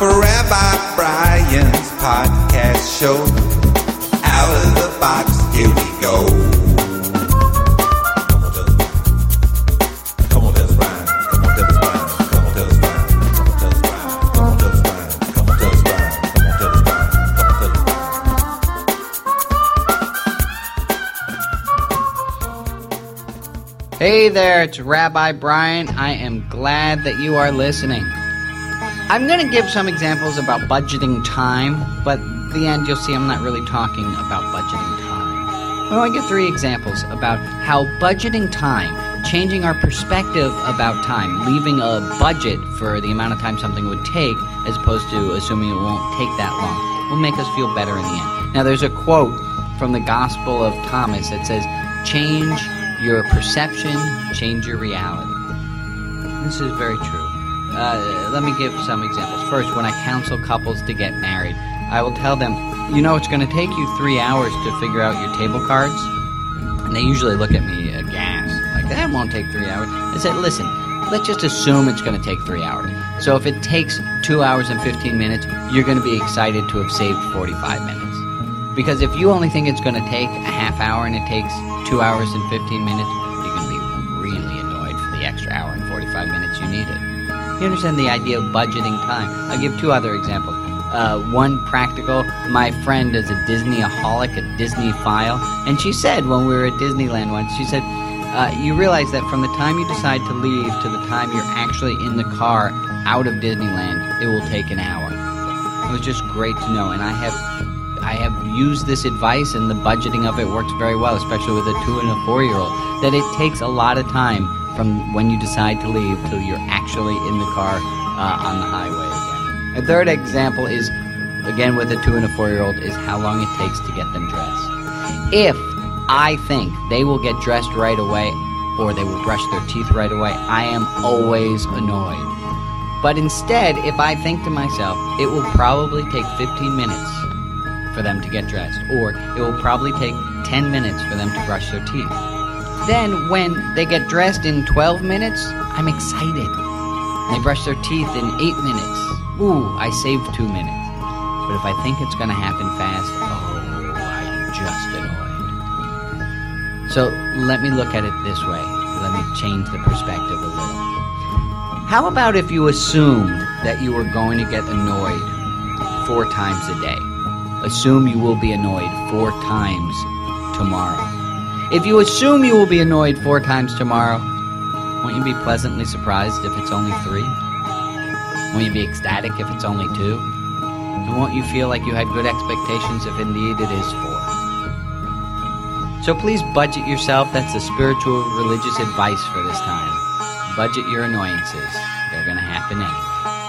for Rabbi Brian's podcast show. Out of the box, here we go. Come on, tell us, Brian. Come on, tell us, Brian. Come on, tell us, Brian. Come on, tell us, Brian. Come on, tell us, Brian. Come on, tell us, Brian. Hey there, it's Rabbi Brian. I am glad that you are listening. I'm going to give some examples about budgeting time, but the end you'll see I'm not really talking about budgeting time. I want to give three examples about how budgeting time, changing our perspective about time, leaving a budget for the amount of time something would take, as opposed to assuming it won't take that long, will make us feel better in the end. Now, there's a quote from the Gospel of Thomas that says, Change your perception, change your reality. This is very true. Uh, let me give some examples. First, when I counsel couples to get married, I will tell them, you know, it's going to take you three hours to figure out your table cards. And they usually look at me aghast, like, that won't take three hours. I said, listen, let's just assume it's going to take three hours. So if it takes two hours and 15 minutes, you're going to be excited to have saved 45 minutes. Because if you only think it's going to take a half hour and it takes two hours and 15 minutes, you're going to be really annoyed for the extra hour and 45 minutes you needed. You understand the idea of budgeting time. I'll give two other examples. Uh, one practical, my friend is a Disneyaholic, a Disney file, and she said when we were at Disneyland once, she said, uh, you realize that from the time you decide to leave to the time you're actually in the car out of Disneyland, it will take an hour. It was just great to know, and I have I have used this advice, and the budgeting of it works very well, especially with a two and a four year old. That it takes a lot of time from when you decide to leave till you're actually in the car uh, on the highway again. A third example is, again with a two and a four year old, is how long it takes to get them dressed. If I think they will get dressed right away or they will brush their teeth right away, I am always annoyed. But instead, if I think to myself, it will probably take 15 minutes for them to get dressed, or it will probably take 10 minutes for them to brush their teeth. Then, when they get dressed in 12 minutes, I'm excited. They brush their teeth in 8 minutes. Ooh, I saved 2 minutes. But if I think it's going to happen fast, oh, I'm just annoyed. So let me look at it this way. Let me change the perspective a little. How about if you assumed that you were going to get annoyed four times a day? Assume you will be annoyed four times tomorrow. If you assume you will be annoyed four times tomorrow, won't you be pleasantly surprised if it's only three? Won't you be ecstatic if it's only two? And won't you feel like you had good expectations if indeed it is four? So please budget yourself. That's the spiritual religious advice for this time. Budget your annoyances. They're going to happen anyway.